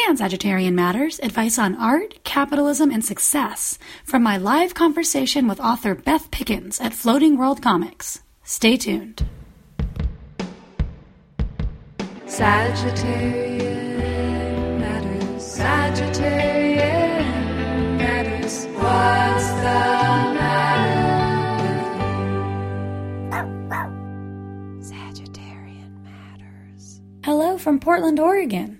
Today on Sagittarian Matters, advice on art, capitalism, and success from my live conversation with author Beth Pickens at Floating World Comics. Stay tuned. Sagittarian matters. Sagittarian matters. What's the matter? Sagittarian matters. Hello from Portland, Oregon.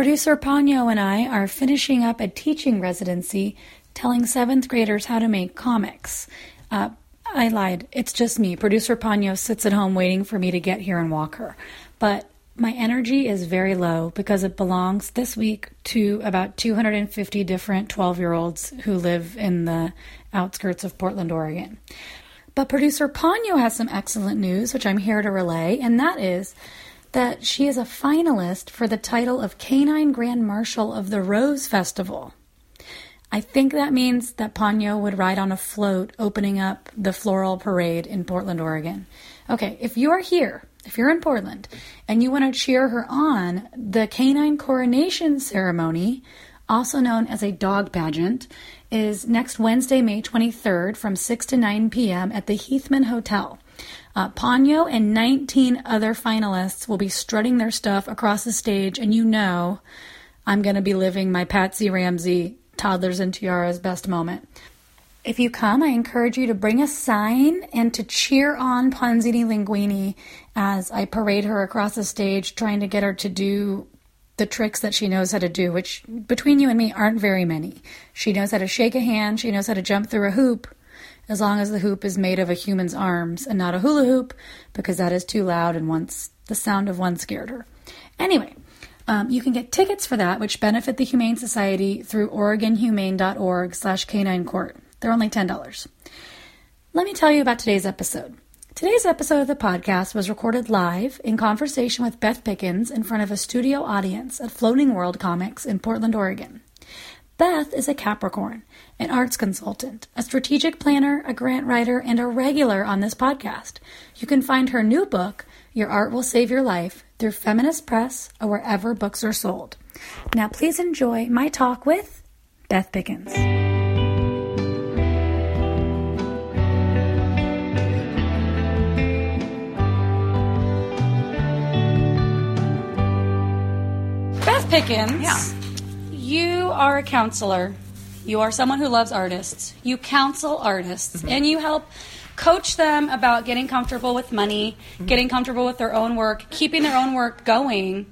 Producer Ponyo and I are finishing up a teaching residency telling seventh graders how to make comics. Uh, I lied. It's just me. Producer Ponyo sits at home waiting for me to get here and walk her. But my energy is very low because it belongs this week to about 250 different 12 year olds who live in the outskirts of Portland, Oregon. But producer Ponyo has some excellent news, which I'm here to relay, and that is that she is a finalist for the title of Canine Grand Marshal of the Rose Festival. I think that means that Ponyo would ride on a float opening up the floral parade in Portland, Oregon. Okay, if you are here, if you're in Portland and you want to cheer her on, the canine coronation ceremony, also known as a dog pageant, is next Wednesday, May 23rd from 6 to 9 p.m. at the Heathman Hotel. Uh, Ponyo and 19 other finalists will be strutting their stuff across the stage, and you know I'm going to be living my Patsy Ramsey Toddlers and Tiara's best moment. If you come, I encourage you to bring a sign and to cheer on Ponzini Linguini as I parade her across the stage, trying to get her to do the tricks that she knows how to do, which between you and me aren't very many. She knows how to shake a hand, she knows how to jump through a hoop, as long as the hoop is made of a human's arms and not a hula hoop, because that is too loud and once the sound of one scared her. Anyway, um, you can get tickets for that, which benefit the Humane Society through OregonHumane.org slash canine court. They're only $10. Let me tell you about today's episode. Today's episode of the podcast was recorded live in conversation with Beth Pickens in front of a studio audience at Floating World Comics in Portland, Oregon. Beth is a Capricorn, an arts consultant, a strategic planner, a grant writer, and a regular on this podcast. You can find her new book, Your Art Will Save Your Life, through Feminist Press or wherever books are sold. Now, please enjoy my talk with Beth Pickens. Beth Pickens. Yeah. You are a counselor. You are someone who loves artists. You counsel artists Mm-hmm. and you help coach them about getting comfortable with money, Mm-hmm. getting comfortable with their own work, keeping their own work going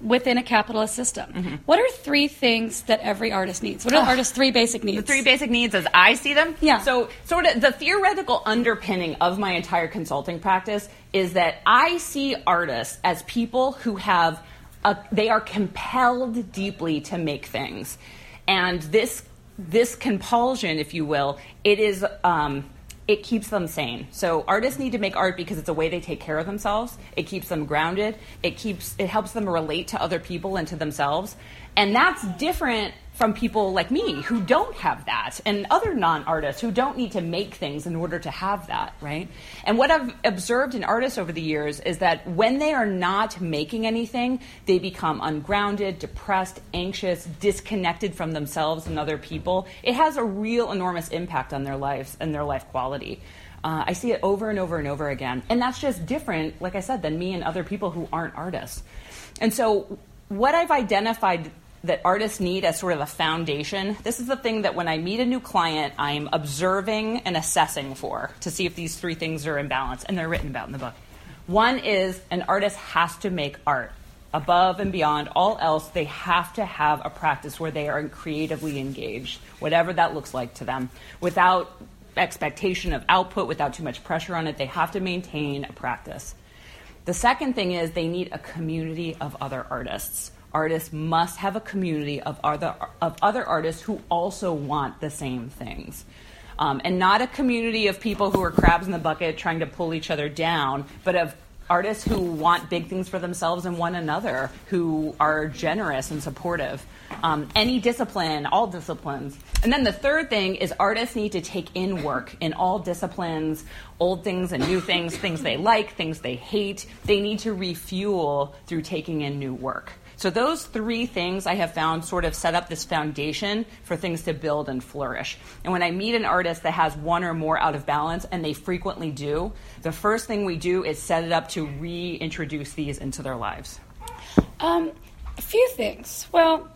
within a capitalist system. What are three things that every artist needs? What are the artist's three basic needs? Mm-hmm. The three basic needs as I see them. Yeah. So, sort of the theoretical underpinning of my entire consulting practice is that I see artists as people who have, they are compelled deeply to make things, and this this compulsion, if you will, it is. Um, it keeps them sane. So artists need to make art because it's a way they take care of themselves. It keeps them grounded. It keeps it helps them relate to other people and to themselves. And that's different from people like me who don't have that and other non-artists who don't need to make things in order to have that, right? And what I've observed in artists over the years is that when they are not making anything, they become ungrounded, depressed, anxious, disconnected from themselves and other people. It has a real enormous impact on their lives and their life quality. Uh, I see it over and over and over again. And that's just different, like I said, than me and other people who aren't artists. And so, what I've identified that artists need as sort of a foundation, this is the thing that when I meet a new client, I'm observing and assessing for to see if these three things are in balance. And they're written about in the book. One is an artist has to make art. Above and beyond all else, they have to have a practice where they are creatively engaged, whatever that looks like to them, without expectation of output, without too much pressure on it. They have to maintain a practice. The second thing is they need a community of other artists. Artists must have a community of other, of other artists who also want the same things. Um, and not a community of people who are crabs in the bucket trying to pull each other down, but of artists who want big things for themselves and one another, who are generous and supportive. Um, any discipline, all disciplines. And then the third thing is artists need to take in work in all disciplines, old things and new things, things they like, things they hate. They need to refuel through taking in new work. So those three things I have found sort of set up this foundation for things to build and flourish. And when I meet an artist that has one or more out of balance, and they frequently do, the first thing we do is set it up to reintroduce these into their lives. Um, a few things. Well,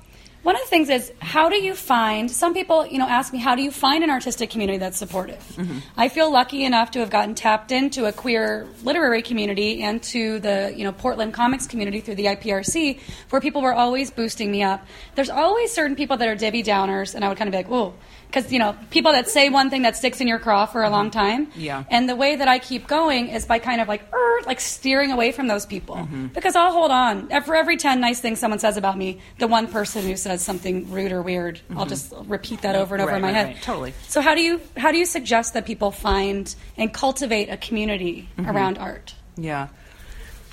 one of the things is how do you find some people you know ask me how do you find an artistic community that's supportive? Mm-hmm. I feel lucky enough to have gotten tapped into a queer literary community and to the you know portland comics community through the iprc where people were always boosting me up. There's always certain people that are debbie downers and i would kind of be like whoa because you know people that say one thing that sticks in your craw for a long time Yeah. and the way that i keep going is by kind of like er, like steering away from those people Mm-hmm. because i'll hold on for every 10 nice things someone says about me the one person who says something rude or weird i'll just repeat that over and over Mm-hmm. Right, in my right, head right. Totally. so how do you how do you suggest that people find and cultivate a community Mm-hmm. around art Yeah.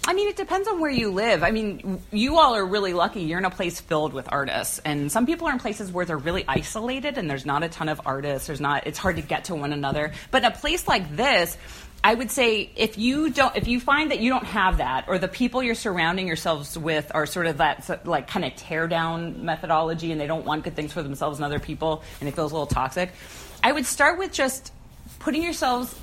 I mean, it depends on where you live. I mean, you all are really lucky. You're in a place filled with artists, and some people are in places where they're really isolated, and there's not a ton of artists. There's not. It's hard to get to one another. But in a place like this, I would say if you don't, if you find that you don't have that, or the people you're surrounding yourselves with are sort of that like kind of tear down methodology, and they don't want good things for themselves and other people, and it feels a little toxic, I would start with just putting yourselves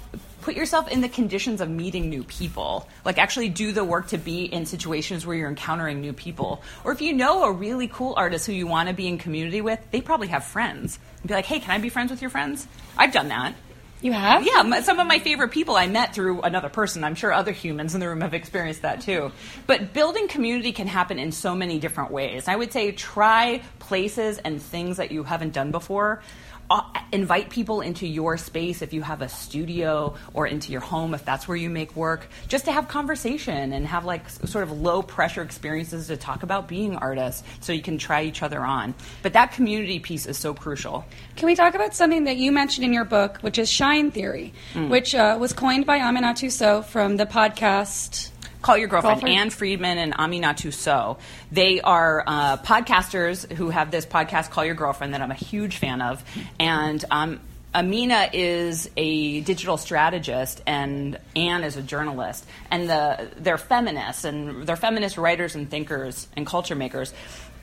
put yourself in the conditions of meeting new people like actually do the work to be in situations where you're encountering new people or if you know a really cool artist who you want to be in community with they probably have friends and be like hey can i be friends with your friends i've done that you have yeah, my, some of my favorite people I met through another person. I'm sure other humans in the room have experienced that too. But building community can happen in so many different ways. I would say try places and things that you haven't done before. Uh, invite people into your space if you have a studio or into your home if that's where you make work just to have conversation and have like sort of low pressure experiences to talk about being artists so you can try each other on but that community piece is so crucial Can we talk about something that you mentioned in your book, which is shine theory, Mm. which uh, was coined by Aminatou Sow from the podcast? Call Your Girlfriend, Girlfriend. Ann Friedman and Aminatou Sow. They are uh, podcasters who have this podcast, Call Your Girlfriend, that I'm a huge fan of. And um, Amina is a digital strategist, and Ann is a journalist. And the, they're feminists, and they're feminist writers and thinkers and culture makers.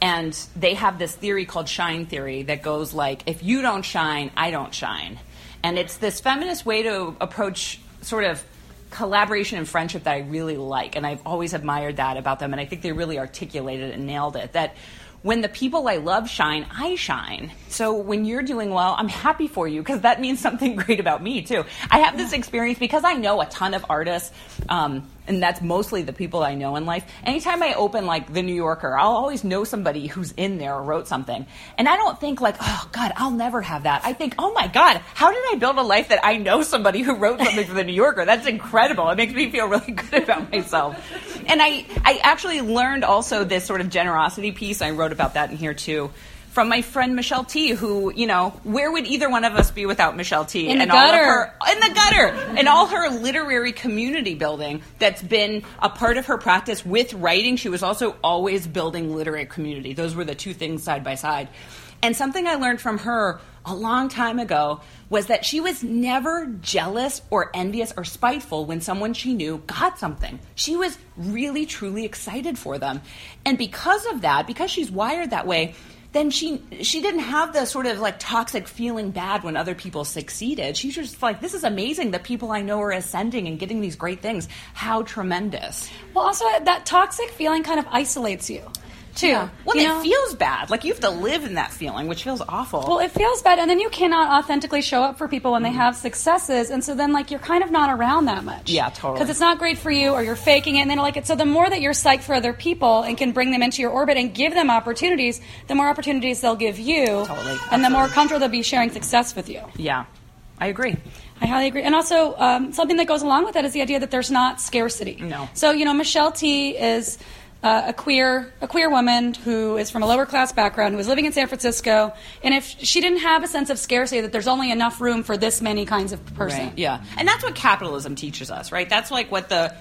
And they have this theory called shine theory that goes like, if you don't shine, I don't shine. And it's this feminist way to approach sort of collaboration and friendship that I really like, and I've always admired that about them, and I think they really articulated it and nailed it. That when the people I love shine, I shine. So when you're doing well, I'm happy for you because that means something great about me too. I have this experience because I know a ton of artists. Um, and that's mostly the people I know in life. Anytime I open like the New Yorker, I'll always know somebody who's in there or wrote something. And I don't think like, oh God, I'll never have that. I think, oh my God, how did I build a life that I know somebody who wrote something for the New Yorker? That's incredible. It makes me feel really good about myself. And I, I actually learned also this sort of generosity piece. I wrote about that in here too. From my friend Michelle Tea, who, you know, where would either one of us be without Michelle Tea? In the and all of gutter. her in the gutter. And all her literary community building that's been a part of her practice with writing. She was also always building literary community. Those were the two things side by side. And something i learned from her a long time ago was that she was never jealous or envious or spiteful when someone she knew got something. She was really truly excited for them. And because of that because she's wired that way then she she didn't have the sort of like toxic feeling bad when other people succeeded. She's just like, this is amazing that people I know are ascending and getting these great things. How tremendous. Well, also that toxic feeling kind of isolates you, too. Well, you it know? feels bad. Like you have to live in that feeling, which feels awful. Well, it feels bad, and then you cannot authentically show up for people when they have successes, and so then like you're kind of not around that much. Yeah, totally. Because it's not great for you, or you're faking it, and then like it. So the more that you're psyched for other people and can bring them into your orbit and give them opportunities, the more opportunities they'll give you, Totally. and the more comfortable they'll be sharing success with you. yeah, I agree. I highly agree. And also, um, something that goes along with that is the idea that there's not scarcity. No. So, you know, Michelle Tea is uh, a queer a queer woman who is from a lower class background who is living in San Francisco, and if she didn't have a sense of scarcity that there's only enough room for this many kinds of person. Right. Yeah. And that's what capitalism teaches us, right? That's like what the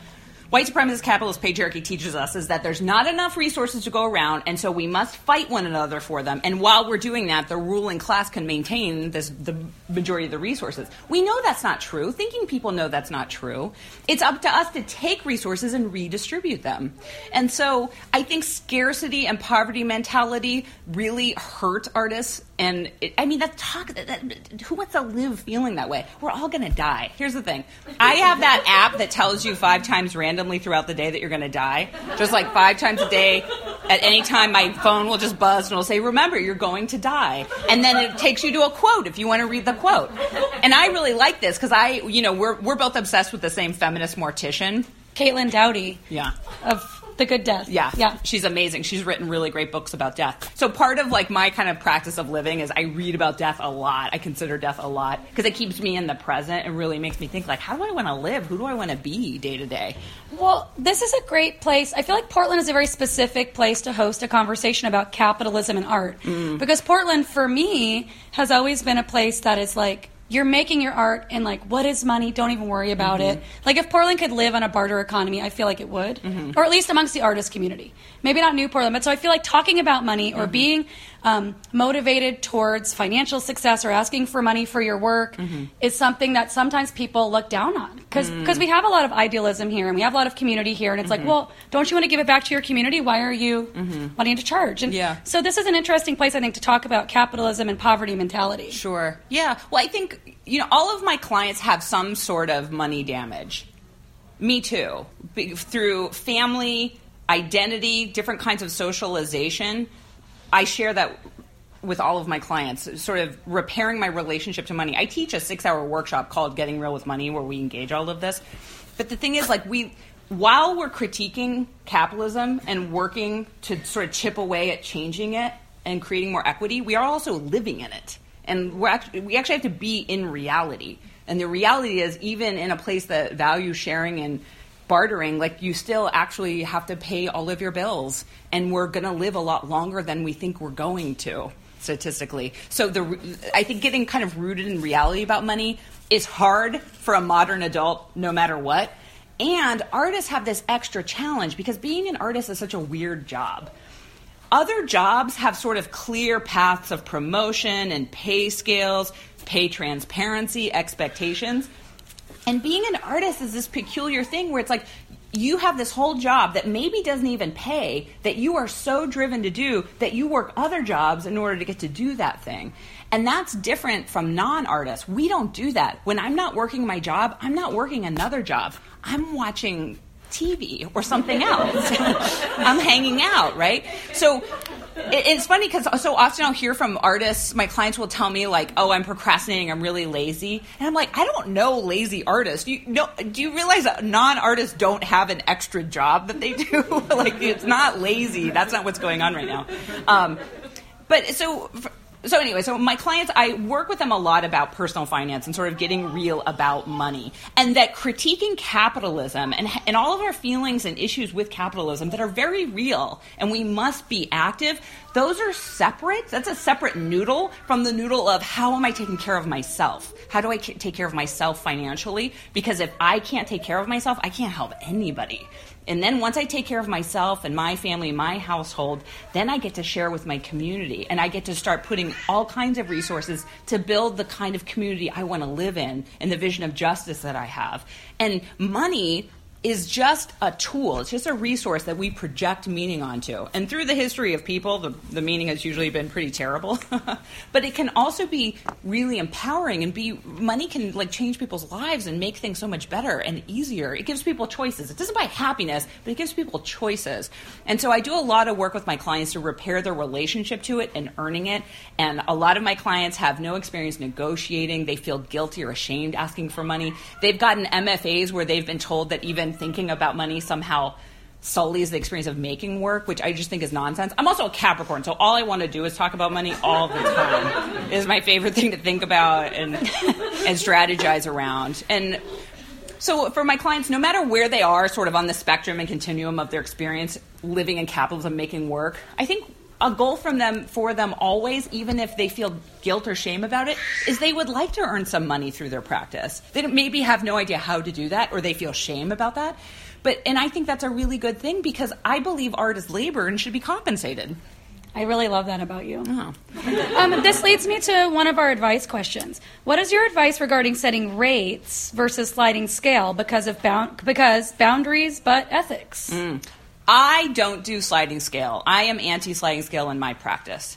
white supremacist capitalist patriarchy teaches us is that there's not enough resources to go around, and so we must fight one another for them. And while we're doing that, the ruling class can maintain this, the majority of the resources. We know that's not true. Thinking people know that's not true. It's up to us to take resources and redistribute them. And so I think scarcity and poverty mentality really hurt artists. And it, I mean, that talk. That, that, who wants to live feeling that way? We're all going to die. Here's the thing: I have that app that tells you five times randomly throughout the day that you're going to die. Just like five times a day, at any time, my phone will just buzz and it'll say, "Remember, you're going to die." And then it takes you to a quote if you want to read the quote. And I really like this because I, you know, we're we're both obsessed with the same feminist mortician. Caitlin Doughty Yeah. of The Good Death. Yeah, Yeah. She's amazing. She's written really great books about death. So part of like my kind of practice of living is I read about death a lot. I consider death a lot because it keeps me in the present and really makes me think like, how do I want to live? Who do I want to be day to day? Well, this is a great place. I feel like Portland is a very specific place to host a conversation about capitalism and art. Mm. Because Portland, for me, has always been a place that is like, you're making your art and like, what is money? Don't even worry about it. Mm-hmm. Like, if Portland could live on a barter economy, I feel like it would. Mm-hmm. Or at least amongst the artist community. Maybe not New Portland, but so I feel like talking about money or mm-hmm. being um, motivated towards financial success or asking for money for your work is something that sometimes people look down on because mm. we have a lot of idealism here and we have a lot of community here and it's like well don't you want to give it back to your community why are you wanting to charge and Yeah. so this is an interesting place i think to talk about capitalism and poverty mentality Sure. Yeah. Well, I think, you know, all of my clients have some sort of money damage. Me too. Through family, identity, different kinds of socialization. I share that with all of my clients, sort of repairing my relationship to money. I teach a six hour workshop called Getting Real with Money where we engage all of this. But the thing is, like, we, while we're critiquing capitalism and working to sort of chip away at changing it and creating more equity, we are also living in it. And we're actually, we actually have to be in reality. And the reality is, even in a place that values sharing and bartering, like you still actually have to pay all of your bills, and we're going to live a lot longer than we think we're going to statistically. So the I think getting kind of rooted in reality about money is hard for a modern adult, no matter what. And artists have this extra challenge because being an artist is such a weird job. Other jobs have sort of clear paths of promotion and pay scales, pay transparency, expectations. And being an artist is this peculiar thing where it's like you have this whole job that maybe doesn't even pay that you are so driven to do that you work other jobs in order to get to do that thing. And that's different from non artists. We don't do that. When I'm not working my job, I'm not working another job. I'm watching TV or something else. I'm hanging out, right? So it, it's funny because so often I'll hear from artists, my clients will tell me like, "Oh, I'm procrastinating. I'm really lazy," and I'm like, "I don't know lazy artists. You know, do you realize that non-artists don't have an extra job that they do? like, it's not lazy. That's not what's going on right now." Um, but so. So anyway, so my clients, I work with them a lot about personal finance and sort of getting real about money, and that critiquing capitalism and and all of our feelings and issues with capitalism that are very real, and we must be active. Those are separate. That's a separate noodle from the noodle of how am I taking care of myself? How do I take care of myself financially? Because if I can't take care of myself, I can't help anybody. And then once I take care of myself and my family, my household, then I get to share with my community and I get to start putting all kinds of resources to build the kind of community I want to live in and the vision of justice that I have. And money is just a tool. It's just a resource that we project meaning onto. And through the history of people, the, the meaning has usually been pretty terrible. but it can also be really empowering and be money can like change people's lives and make things so much better and easier. It gives people choices. It doesn't buy happiness, but it gives people choices. And so I do a lot of work with my clients to repair their relationship to it and earning it. And a lot of my clients have no experience negotiating. They feel guilty or ashamed asking for money. They've gotten MFAs where they've been told that even thinking about money somehow sullies the experience of making work, which I just think is nonsense. I'm also a Capricorn, so all I want to do is talk about money all the time. is my favorite thing to think about and and strategize around. And so for my clients, no matter where they are, sort of on the spectrum and continuum of their experience living in capitalism, making work, I think a goal from them for them always, even if they feel guilt or shame about it, is they would like to earn some money through their practice. They maybe have no idea how to do that, or they feel shame about that. But and I think that's a really good thing because I believe art is labor and should be compensated. I really love that about you. Oh. Um, this leads me to one of our advice questions. What is your advice regarding setting rates versus sliding scale because of bound because boundaries but ethics? I don't do sliding scale. I am anti sliding scale in my practice.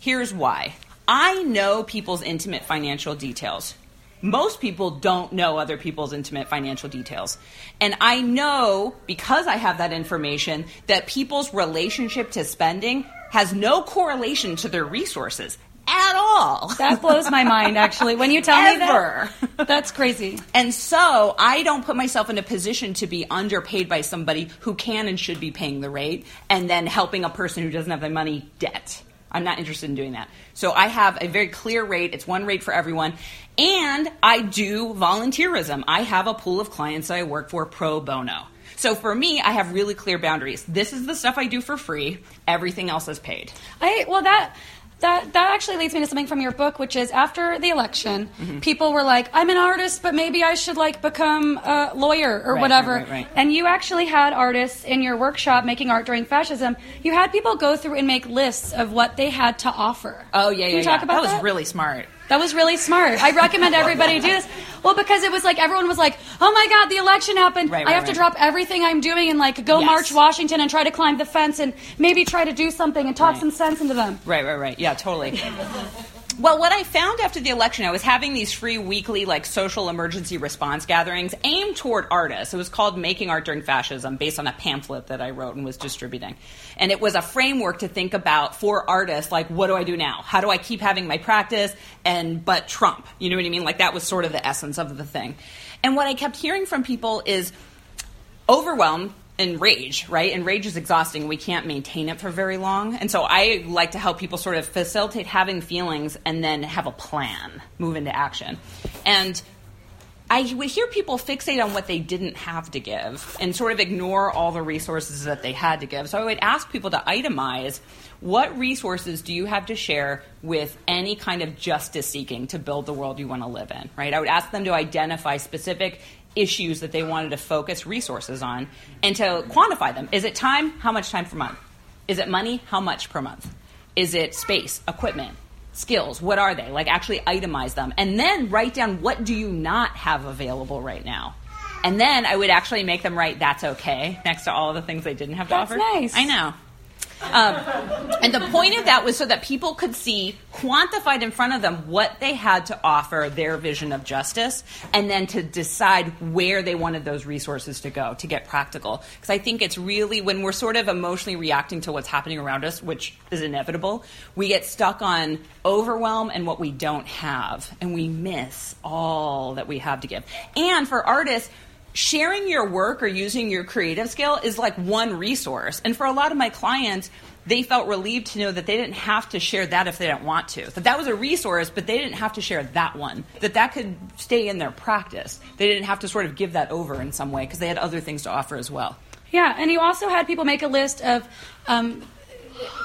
Here's why I know people's intimate financial details. Most people don't know other people's intimate financial details. And I know, because I have that information, that people's relationship to spending has no correlation to their resources at all. That blows my mind, actually. When you tell Ever. me that, that's crazy. And so I don't put myself in a position to be underpaid by somebody who can and should be paying the rate and then helping a person who doesn't have the money debt. I'm not interested in doing that. So I have a very clear rate. It's one rate for everyone. And I do volunteerism. I have a pool of clients that I work for pro bono. So for me, I have really clear boundaries. This is the stuff I do for free. Everything else is paid. I well that that that actually leads me to something from your book, which is after the election, Mm-hmm. people were like, "I'm an artist, but maybe I should like become a lawyer or Right, whatever." right, right. And you actually had artists in your workshop making art during fascism. You had people go through and make lists of what they had to offer. Oh yeah, yeah, Can you yeah. talk about that that? was really smart. That was really smart. I recommend everybody do this. Well, because it was like everyone was like, "Oh my God, the election happened! Right, I right, have to drop everything I'm doing and like go Yes. march Washington and try to climb the fence and maybe try to do something and talk Right. some sense into them." Right, right, right. Yeah, totally. Well, what I found after the election, I was having these free weekly, like, social emergency response gatherings aimed toward artists. It was called Making Art During Fascism, based on a pamphlet that I wrote and was distributing. And it was a framework to think about for artists, like, what do I do now? How do I keep having my practice? And, but Trump, you know what I mean? Like, that was sort of the essence of the thing. And what I kept hearing from people is, overwhelm and rage, right? And rage is exhausting. We can't maintain it for very long. And so I like to help people sort of facilitate having feelings and then have a plan, move into action. And I would hear people fixate on what they didn't have to give and sort of ignore all the resources that they had to give. So I would ask people to itemize what resources do you have to share with any kind of justice seeking to build the world you want to live in, right? I would ask them to identify specific issues that they wanted to focus resources on and to quantify them. Is it time? How much time per month? Is it money? How much per month? Is it space, equipment, skills? What are they? Like actually itemize them and then write down what do you not have available right now. And then I would actually make them write that's okay next to all of the things they didn't have to That's offer. nice. I know. Um, and the point of that was so that people could see quantified in front of them what they had to offer their vision of justice and then to decide where they wanted those resources to go to get practical. Because i think it's really when we're sort of emotionally reacting to what's happening around us which is inevitable we get stuck on overwhelm and what we don't have and we miss all that we have to give. And for artists sharing your work or using your creative skill is like one resource. And for a lot of my clients, they felt relieved to know that they didn't have to share that if they didn't want to. That that was a resource, but they didn't have to share that one. That that could stay in their practice. They didn't have to sort of give that over in some way because they had other things to offer as well. Yeah, and you also had people make a list of um,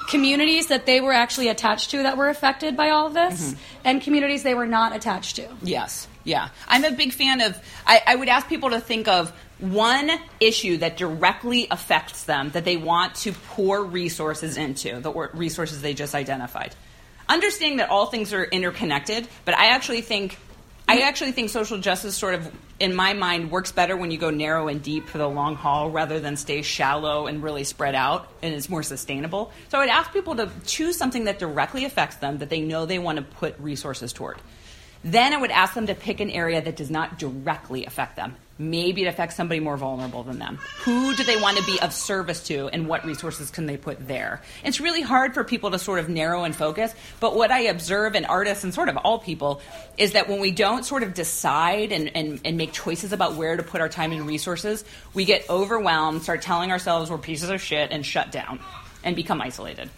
communities that they were actually attached to that were affected by all of this, mm-hmm. and communities they were not attached to. Yes, yeah. I'm a big fan of, I, I would ask people to think of one issue that directly affects them that they want to pour resources into, the resources they just identified. Understanding that all things are interconnected, but I actually think. I actually think social justice sort of, in my mind, works better when you go narrow and deep for the long haul rather than stay shallow and really spread out and it's more sustainable. So I would ask people to choose something that directly affects them that they know they want to put resources toward. Then I would ask them to pick an area that does not directly affect them. Maybe it affects somebody more vulnerable than them. Who do they want to be of service to, and what resources can they put there? It's really hard for people to sort of narrow and focus, but what I observe in artists and sort of all people is that when we don't sort of decide and, and, and make choices about where to put our time and resources, we get overwhelmed, start telling ourselves we're pieces of shit, and shut down and become isolated.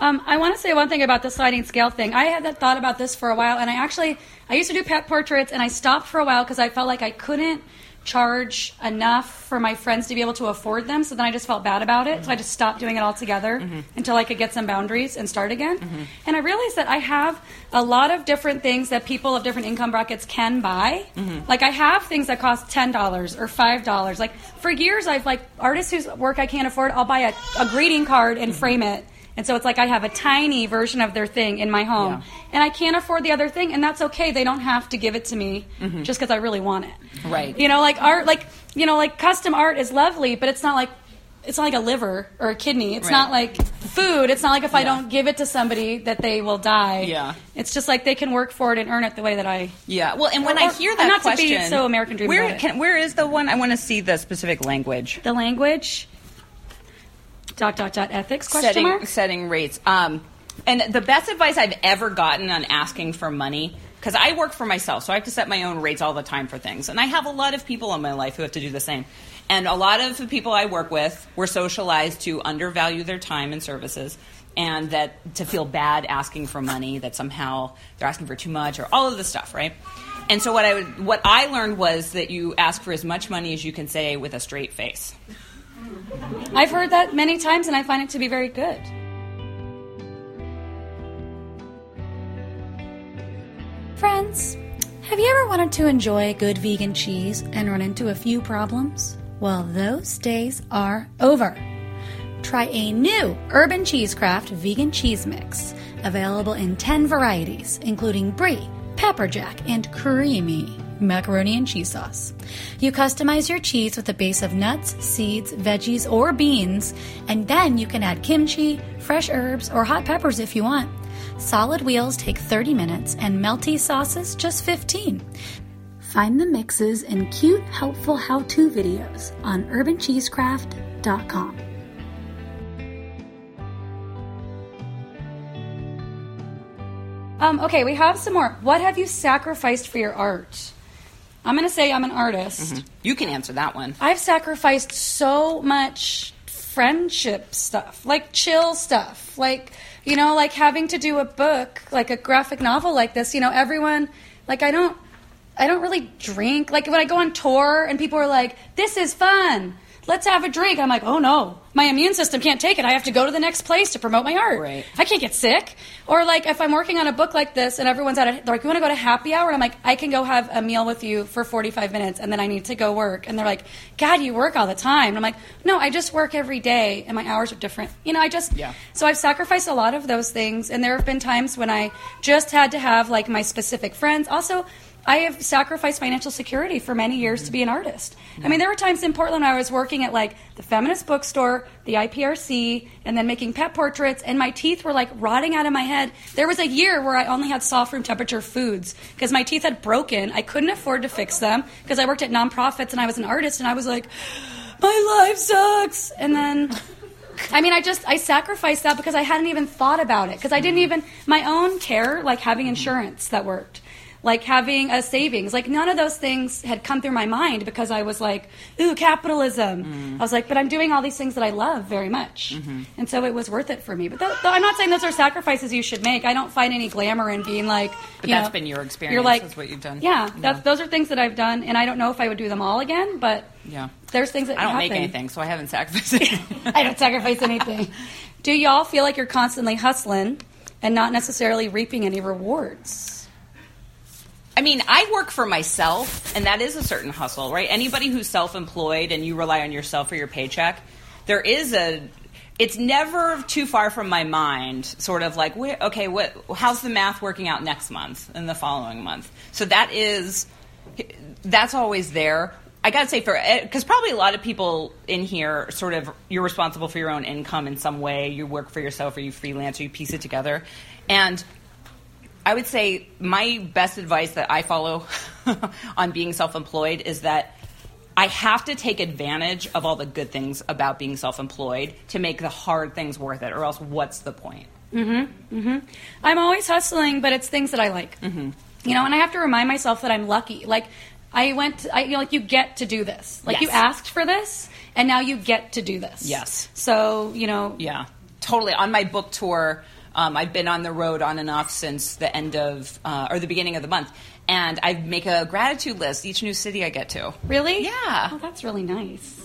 Um, I want to say one thing about the sliding scale thing. I had that thought about this for a while, and I actually I used to do pet portraits, and I stopped for a while because I felt like I couldn't charge enough for my friends to be able to afford them. So then I just felt bad about it. So I just stopped doing it altogether mm-hmm. until I could get some boundaries and start again. Mm-hmm. And I realized that I have a lot of different things that people of different income brackets can buy. Mm-hmm. Like I have things that cost ten dollars or five dollars. Like for years, I've like artists whose work I can't afford. I'll buy a, a greeting card and frame it. And so it's like I have a tiny version of their thing in my home. Yeah. And I can't afford the other thing, and that's okay. They don't have to give it to me mm-hmm. just because I really want it. Right. You know, like art, like, you know, like custom art is lovely, but it's not like, it's not like a liver or a kidney. It's Right. not like food. It's not like if I don't give it to somebody that they will die. Yeah. It's just like they can work for it and earn it the way that I. Yeah. Well, and when Or- I hear that not to be so American Dream Where can, where is the one? I want to see the specific language. The language. Dot dot dot ethics question setting mark. setting rates. Um, and the best advice I've ever gotten on asking for money, because I work for myself, so I have to set my own rates all the time for things, and I have a lot of people in my life who have to do the same. And a lot of the people I work with were socialized to undervalue their time and services. And that to feel bad asking for money, that somehow they're asking for too much, or all of this stuff, right? And so what I would, what I learned was that you ask for as much money as you can say with a straight face. I've heard that many times, and I find it to be very good. Friends, have you ever wanted to enjoy good vegan cheese and run into a few problems? Well, those days are over. Try a new Urban Cheesecraft vegan cheese mix, available in 10 varieties, including brie, pepper jack, and creamy macaroni and cheese sauce. You customize your cheese with a base of nuts, seeds, veggies, or beans, and then you can add kimchi, fresh herbs, or hot peppers if you want. Solid wheels take 30 minutes and melty sauces just 15. Find the mixes and cute, helpful how to videos on urbancheesecraft.com. Um, okay, we have some more. What have you sacrificed for your art? I'm going to say I'm an artist. Mm-hmm. You can answer that one. I've sacrificed so much friendship stuff, like chill stuff, like you know, like having to do a book, like a graphic novel like this. You know, everyone, like I don't, I don't really drink. Like when I go on tour and people are like, "This is fun." Let's have a drink. I'm like, oh no, my immune system can't take it. I have to go to the next place to promote my art. Right. I can't get sick. Or like if I'm working on a book like this and everyone's at a, they're like, you want to go to happy hour? And I'm like, I can go have a meal with you for 45 minutes and then I need to go work. And they're like, God, you work all the time. And I'm like, no, I just work every day and my hours are different. You know, I just, Yeah. so I've sacrificed a lot of those things. And there have been times when I just had to have like my specific friends. Also, I have sacrificed financial security for many years to be an artist. I mean, there were times in Portland I was working at like the feminist bookstore, the IPRC, and then making pet portraits, and my teeth were like rotting out of my head. There was a year where I only had soft room temperature foods because my teeth had broken. I couldn't afford to fix them because I worked at nonprofits and I was an artist, and I was like, my life sucks. And then I mean, I just I sacrificed that because I hadn't even thought about it because I didn't even my own care, like having insurance that worked, like having a savings, like none of those things had come through my mind because I was like, ooh, capitalism. Mm-hmm. I was like, but I'm doing all these things that I love very much, mm-hmm. and so it was worth it for me. But th- I'm not saying those are sacrifices you should make. I don't find any glamour in being like, But that's know, been your experience. You're like, That's what you've done. Yeah, Yeah. those are things that I've done, and I don't know if I would do them all again, but Yeah. there's things that I don't happen. make anything, so I haven't sacrificed anything. I don't sacrifice anything. Do y'all feel like you're constantly hustling and not necessarily reaping any rewards? I mean, I work for myself, and that is a certain hustle, right? Anybody who's self employed and you rely on yourself for your paycheck, there is a. It's never too far from my mind, sort of like, where, okay, what? How's the math working out next month and the following month? So that is, that's always there. I gotta say, for eh, because probably a lot of people in here, sort of, you're responsible for your own income in some way. You work for yourself, or you freelance, or you piece it together, and I would say my best advice that I follow on being self employed is that I have to take advantage of all the good things about being self employed to make the hard things worth it, or else what's the point? Mm hmm. Mm hmm. I'm always hustling, but it's things that I like. Mm-hmm. You know, and I have to remind myself that I'm lucky. Like I went, to, I, you know, like you get to do this. Like you asked for this, and now you get to do this. Yes. So you know, Yeah, totally. On my book tour, Um, I've been on the road on and off since the end of uh, or the beginning of the month, and I make a gratitude list each new city I get to. Really? Yeah. Oh, that's really nice.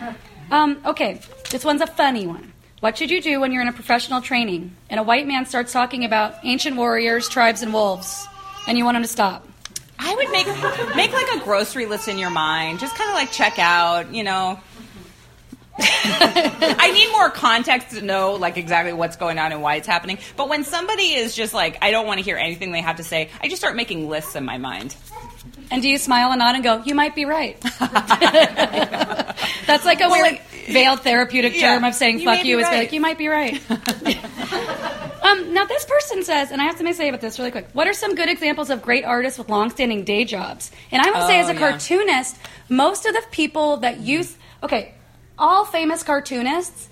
um, okay, this one's a funny one. What should you do when you're in a professional training and a white man starts talking about ancient warriors, tribes, and wolves, and you want him to stop? I would make make like a grocery list in your mind. Just kind of like check out, you know. I need more context to know like exactly what's going on and why it's happening. But when somebody is just like, I don't want to hear anything they have to say, I just start making lists in my mind. And do you smile and nod and go, you might be right? That's like a Well, weird like- veiled therapeutic Yeah, term of saying you fuck you is right. like, you might be right. um, now, this person says, and I have something to say about this really quick what are some good examples of great artists with long-standing day jobs? And I would say, Oh, as a yeah. cartoonist, most of the people that use, okay, all famous cartoonists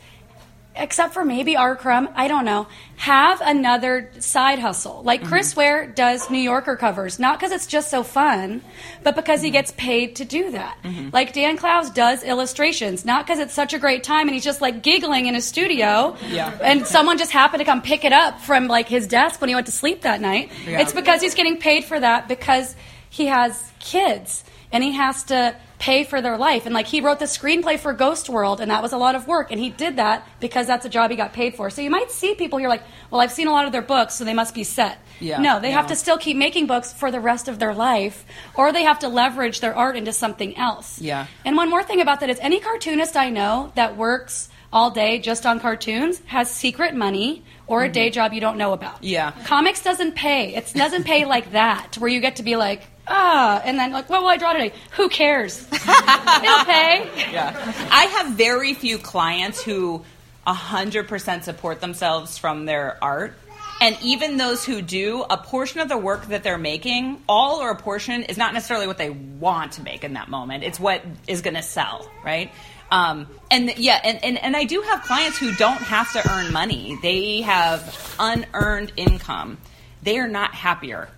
except for maybe R. Crumb, I don't know, have another side hustle. Like Chris mm-hmm. Ware does New Yorker covers, not because it's just so fun, but because he mm-hmm. gets paid to do that. Mm-hmm. Like Dan Clowes does illustrations, not because it's such a great time and he's just like giggling in his studio. Yeah. And someone just happened to come pick it up from like his desk when he went to sleep that night. Yeah. It's because he's getting paid for that because he has kids and he has to pay for their life. And like he wrote the screenplay for Ghost World, and that was a lot of work. And he did that because that's a job he got paid for. So you might see people here like, well, I've seen a lot of their books, so they must be set. Yeah, no, they have to still keep making books for the rest of their life, or they have to leverage their art into something else. Yeah. And one more thing about that is any cartoonist I know that works all day just on cartoons has secret money or a day job you don't know about. Mm-hmm. Yeah. Comics doesn't pay. It doesn't pay like that, where you get to be like, ah, and then like, what will I draw today? Who cares? It'll pay. Yeah. I have very few clients who 100% support themselves from their art. And even those who do, a portion of the work that they're making, all or a portion, is not necessarily what they want to make in that moment. It's what is going to sell, right? Um, and yeah, and, and, and I do have clients who don't have to earn money. They have unearned income. They are not happier.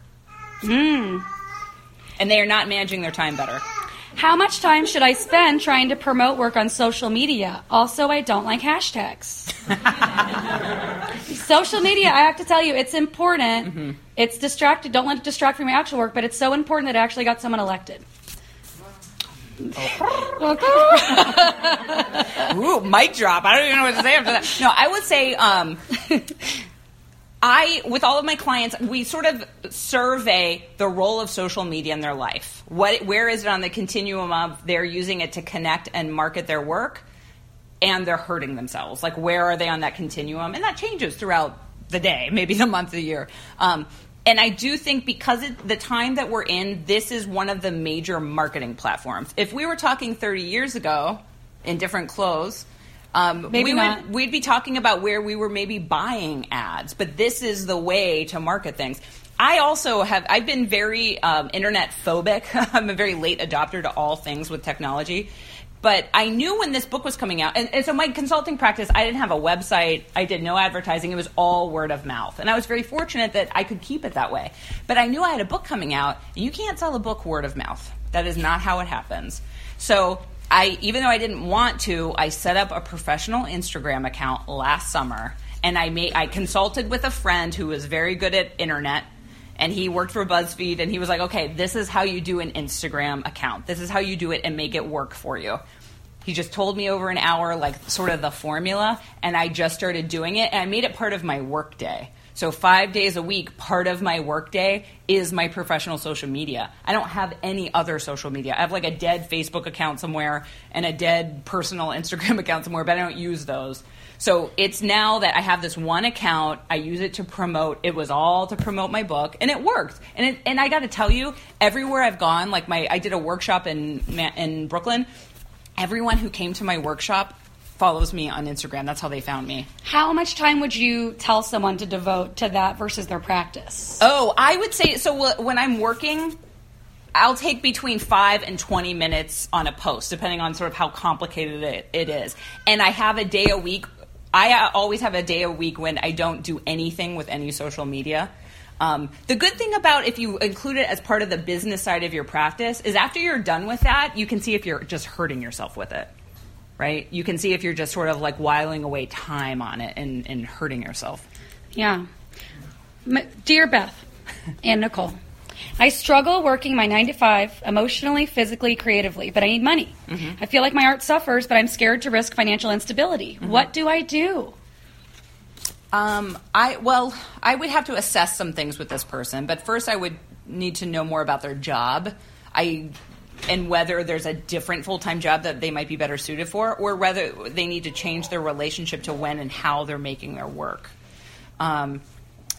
And they are not managing their time better. How much time should I spend trying to promote work on social media? Also, I don't like hashtags. social media, I have to tell you, it's important. Mm-hmm. It's distracted. Don't let it distract from your actual work, but it's so important that it actually got someone elected. Ooh, mic drop. I don't even know what to say after that. No, I would say, um, I, with all of my clients, we sort of survey the role of social media in their life. What, where is it on the continuum of they're using it to connect and market their work, and they're hurting themselves? Like, where are they on that continuum? And that changes throughout the day, maybe the month, the year. Um, and I do think because it, the time that we're in, this is one of the major marketing platforms. If we were talking 30 years ago in different clothes, um, Maybe we not. would we'd be talking about where we were maybe buying ads, but this is the way to market things. I also have I've been very um, internet phobic. I'm a very late adopter to all things with technology. But I knew when this book was coming out, and, and so my consulting practice, I didn't have a website, I did no advertising, it was all word of mouth. And I was very fortunate that I could keep it that way. But I knew I had a book coming out, and you can't sell a book word of mouth. That is not how it happens. So I, even though I didn't want to, I set up a professional Instagram account last summer, and I made, I consulted with a friend who was very good at internet, and he worked for BuzzFeed, and he was like, "Okay, this is how you do an Instagram account. This is how you do it and make it work for you." He just told me over an hour, like sort of the formula, and I just started doing it, and I made it part of my work day. So five days a week, part of my workday is my professional social media. I don't have any other social media. I have like a dead Facebook account somewhere and a dead personal Instagram account somewhere, but I don't use those. So it's now that I have this one account, I use it to promote. It was all to promote my book, and it worked. And it, and I got to tell you, everywhere I've gone, like my I did a workshop in in Brooklyn. Everyone who came to my workshop follows me on Instagram. That's how they found me. How much time would you tell someone to devote to that versus their practice? Oh, I would say so. When I'm working, I'll take between five and 20 minutes on a post, depending on sort of how complicated it, it is. And I have a day a week. I uh, always have a day a week when I don't do anything with any social media. Um, the good thing about if you include it as part of the business side of your practice is after you're done with that, you can see if you're just hurting yourself with it, right? You can see if you're just sort of like whiling away time on it and, and hurting yourself. Yeah. M- Dear Beth and Nicole, I struggle working my nine to five emotionally, physically, creatively, but I need money. I feel like my art suffers, but I'm scared to risk financial instability. What do I do? Um, I well, I would have to assess some things with this person, but first I would need to know more about their job. I and whether there's a different full-time job that they might be better suited for or whether they need to change their relationship to when and how they're making their work. Um,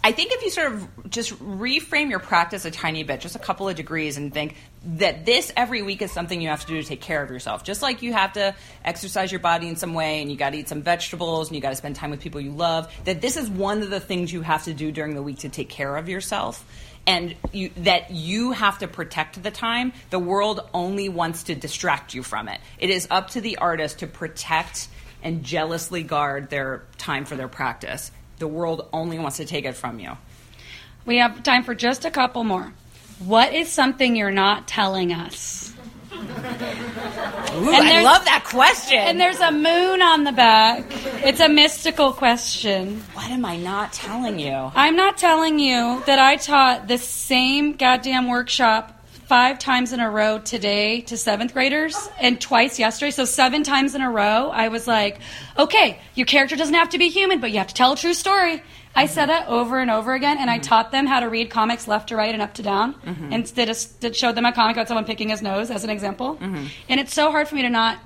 I think if you sort of just reframe your practice a tiny bit, just a couple of degrees, and think that this every week is something you have to do to take care of yourself. Just like you have to exercise your body in some way, and you got to eat some vegetables, and you got to spend time with people you love, that this is one of the things you have to do during the week to take care of yourself. And you, that you have to protect the time. The world only wants to distract you from it. It is up to the artist to protect and jealously guard their time for their practice. The world only wants to take it from you. We have time for just a couple more. What is something you're not telling us? Ooh, And I love that question. And there's a moon on the back. It's a mystical question. what am I not telling you? I'm not telling you that I taught the same goddamn workshop five times in a row today to seventh graders and twice yesterday. So, seven times in a row, I was like, okay, your character doesn't have to be human, but you have to tell a true story. I said it over and over again, and I taught them how to read comics left to right and up to down, and did, a, did showed them a comic about someone picking his nose as an example. And it's so hard for me to not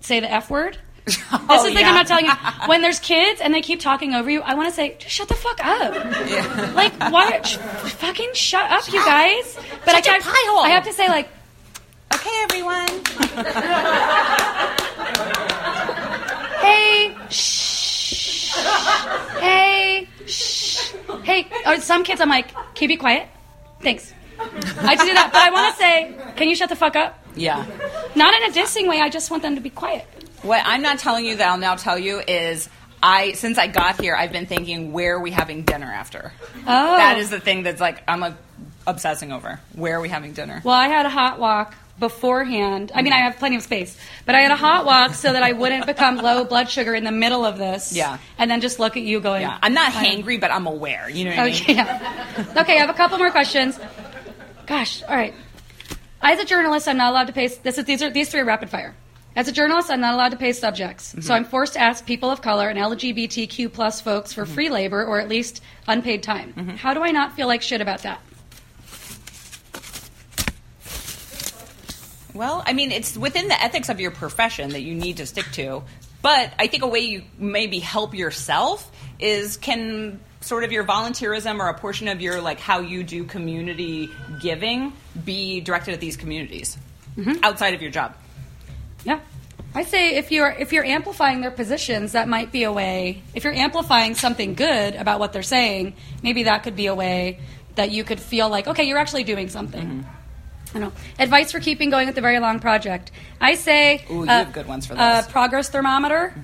say the F word. This Oh, is like yeah. I'm not telling you. When there's kids and they keep talking over you, I want to say, just shut the fuck up. Like, why? Sh- fucking shut up, you guys. But I can't. I have to say, like, Okay, everyone. hey, shh, hey, shh, hey. Or some kids, I'm like, can you be quiet? Thanks. I just do that, but I want to say, can you shut the fuck up? Yeah. Not in a dissing way. I just want them to be quiet. What I'm not telling you that I'll now tell you is I since I got here, I've been thinking where are we having dinner after? Oh. That is the thing that's like I'm like, obsessing over. Where are we having dinner? Well, I had a hot walk beforehand. I mean, I have plenty of space, but I had a hot walk so that I wouldn't become low blood sugar in the middle of this. Yeah. And then just look at you going. Yeah, I'm not hangry, but I'm aware. You know what I mean? Okay. yeah. Okay, I have a couple more questions. Gosh, all right. As a journalist, I'm not allowed to pay. This is these are these three are rapid fire. As a journalist, I'm not allowed to pay subjects, Mm-hmm. so I'm forced to ask people of color and LGBTQ plus folks Mm-hmm. for free labor or at least unpaid time. How do I not feel like shit about that? Well, I mean, it's within the ethics of your profession that you need to stick to. But I think a way you maybe help yourself is can sort of your volunteerism or a portion of your like how you do community giving be directed at these communities outside of your job. Yeah. I say if you're if you're amplifying their positions, that might be a way. If you're amplifying something good about what they're saying, maybe that could be a way that you could feel like, okay, you're actually doing something. Mm-hmm. I know. Advice for keeping going with the very long project. I say Ooh, you uh, have good ones for uh, this. Mm-hmm. progress thermometer.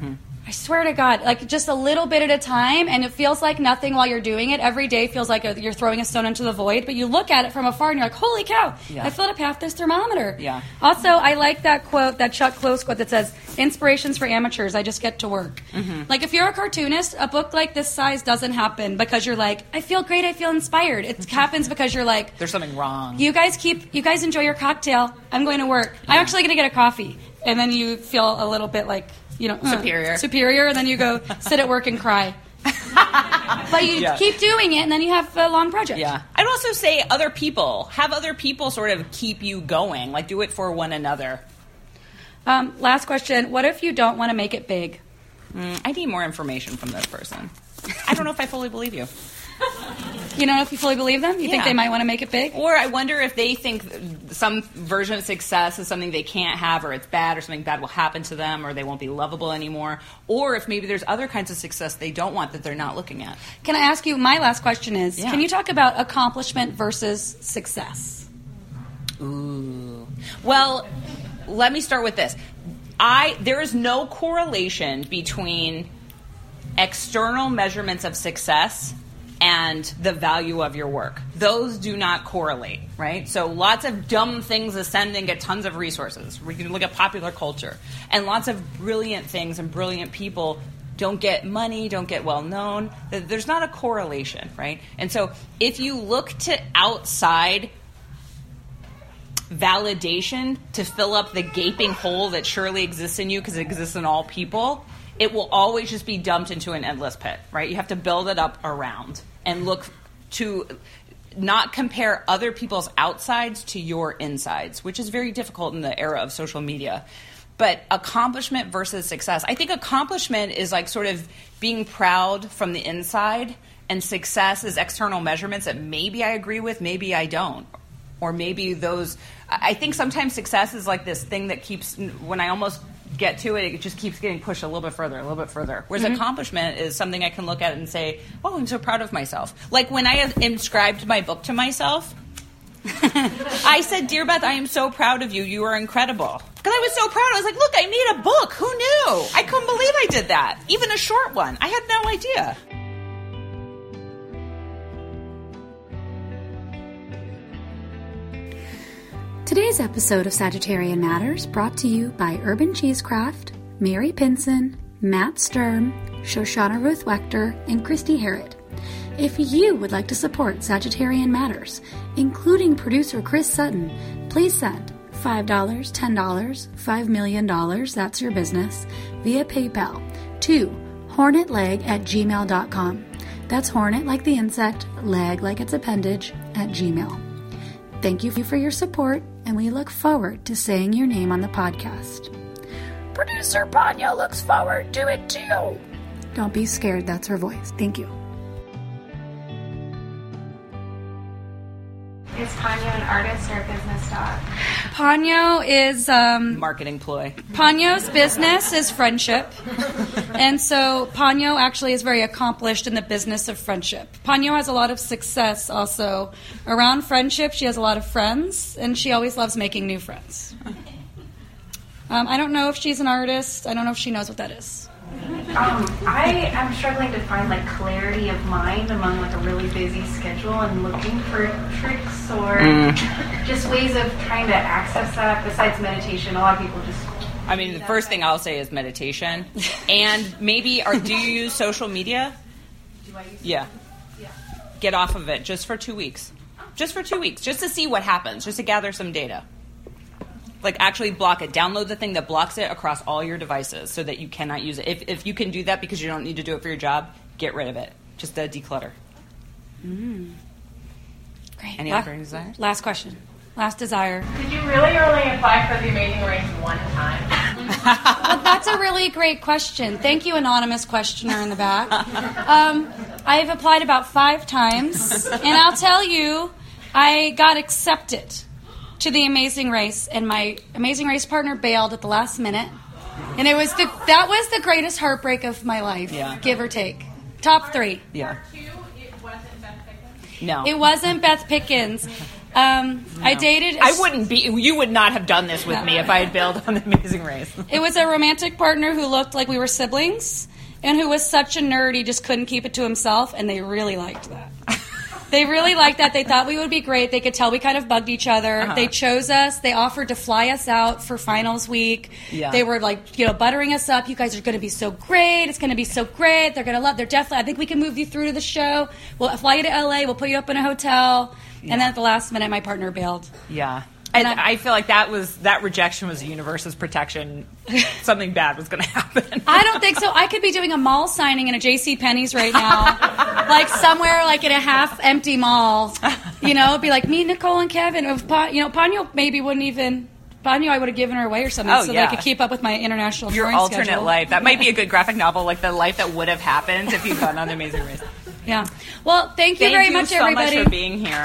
I swear to God, like just a little bit at a time, and it feels like nothing while you're doing it. Every day feels like a, you're throwing a stone into the void, but you look at it from afar and you're like, "Holy cow! Yeah. I filled up half this thermometer." Yeah. Also, I like that quote, that Chuck Close quote that says, "Inspirations for amateurs. I just get to work." Mm-hmm. Like if you're a cartoonist, a book like this size doesn't happen because you're like, "I feel great. I feel inspired." It Mm-hmm. happens because you're like, There's something wrong. you guys keep you guys enjoy your cocktail i'm going to work i'm actually going to get a coffee and then you feel a little bit like you know uh, Superior. superior and then you go sit at work and cry but you Yeah. keep doing it and then you have a long project Yeah. I'd also say other people. Have other people sort of keep you going. Like do it for one another. um, last question what if you don't want to make it big Mm, I need more information from this person. I don't know if I fully believe you. You know if you fully believe them you think they might want to make it big Or I wonder if they think some version of success is something they can't have, or it's bad, or something bad will happen to them, or they won't be lovable anymore. Or if maybe there's other kinds of success they don't want that they're not looking at. can i ask you my last question is Yeah. can you talk about accomplishment versus success Ooh. Well, let me start with this. I there is no correlation between external measurements of success and the value of your work. Those do not correlate, right? So lots of dumb things ascend and get tons of resources. We can look at popular culture. And lots of brilliant things and brilliant people don't get money, don't get well known. There's not a correlation, right? And so if you look to outside validation to fill up the gaping hole that surely exists in you because it exists in all people, it will always just be dumped into an endless pit, right? You have to build it up around and look to not compare other people's outsides to your insides, which is very difficult in the era of social media. But accomplishment versus success. I think accomplishment is like sort of being proud from the inside, and success is external measurements that maybe I agree with, maybe I don't or maybe those i think sometimes success is like this thing that keeps when i almost get to it it just keeps getting pushed a little bit further a little bit further. Whereas mm-hmm. accomplishment is something i can look at and say oh i'm so proud of myself. Like when i inscribed my book to myself i said dear beth i am so proud of you. You are incredible. Because i was so proud. I was like look i made a book. Who knew? I couldn't believe i did that. Even a short one. I had no idea Today's episode of Sagittarian Matters brought to you by Urban Cheesecraft, Mary Pinson, Matt Sturm, Shoshana Ruth Wechter, and Christy Harrod. If you would like to support Sagittarian Matters, including producer Chris Sutton, please send $5, $10, $5 million, that's your business, via PayPal to hornetleg at gmail.com. That's hornet like the insect, leg like its appendage, at gmail. Thank you for your support, and we look forward to saying your name on the podcast. Producer Ponyo looks forward to it too. Don't be scared, that's her voice. Thank you. Is Ponyo an artist or a business dog? Ponyo is um, marketing ploy Ponyo's business is friendship, and so Ponyo actually is very accomplished in the business of friendship. Ponyo has a lot of success also around friendship. She has a lot of friends, and she always loves making new friends. Um, I don't know if she's an artist. I don't know if she knows what that is. Um, I am struggling to find like clarity of mind among like a really busy schedule and looking for tricks or just ways of trying to access that besides meditation. A lot of people just I mean, the first thing I'll say is meditation, and maybe or do you use social media? do I use Yeah, yeah. get off of it just for two weeks, just for two weeks, just to see what happens, just to gather some data. Like actually block it. Download the thing that blocks it across all your devices so that you cannot use it. If if you can do that because you don't need to do it for your job, get rid of it. Just uh, declutter. Great. Any La- other desires? Last question. Last desire. Did you really only apply for the Amazing Race one time? Well, that's a really great question. Thank you, anonymous questioner in the back. Um, I've applied about five times, and I'll tell you, I got accepted to the Amazing Race, and my Amazing Race partner bailed at the last minute, and it was the that was the greatest heartbreak of my life, Yeah. give or take. Top three. Yeah. Part two, it wasn't Beth Pickens. No. It wasn't Beth Pickens. Um, I dated. I wouldn't be. You would not have done this with No. me if I had bailed on the Amazing Race. It was a romantic partner who looked like we were siblings and who was such a nerd he just couldn't keep it to himself, and they really liked that. They really liked that. They thought we would be great. They could tell we kind of bugged each other. Uh-huh. They chose us. They offered to fly us out for finals week. Yeah. They were like, you know, buttering us up. You guys are going to be so great. It's going to be so great. They're going to love. They're definitely. I think we can move you through to the show. We'll fly you to LA. We'll put you up in a hotel. Yeah. And then at the last minute, my partner bailed. Yeah. And I- I, feel like that was that rejection was the universe's protection. Something bad was going to happen. I don't think so. I could be doing a mall signing in a J.C. Penney's right now, like somewhere like in a half empty mall. You know, it'd be like me, Nicole, and Kevin. You know, Ponyo maybe wouldn't even. Ponyo, I would have given her away or something, Oh, so yeah. that I could keep up with my international Your alternate schedule. life. That might be a good graphic novel, like the life that would have happened if you'd gone on the Amazing Race. Yeah. Well, thank you Thank very you much, so everybody. much for being here.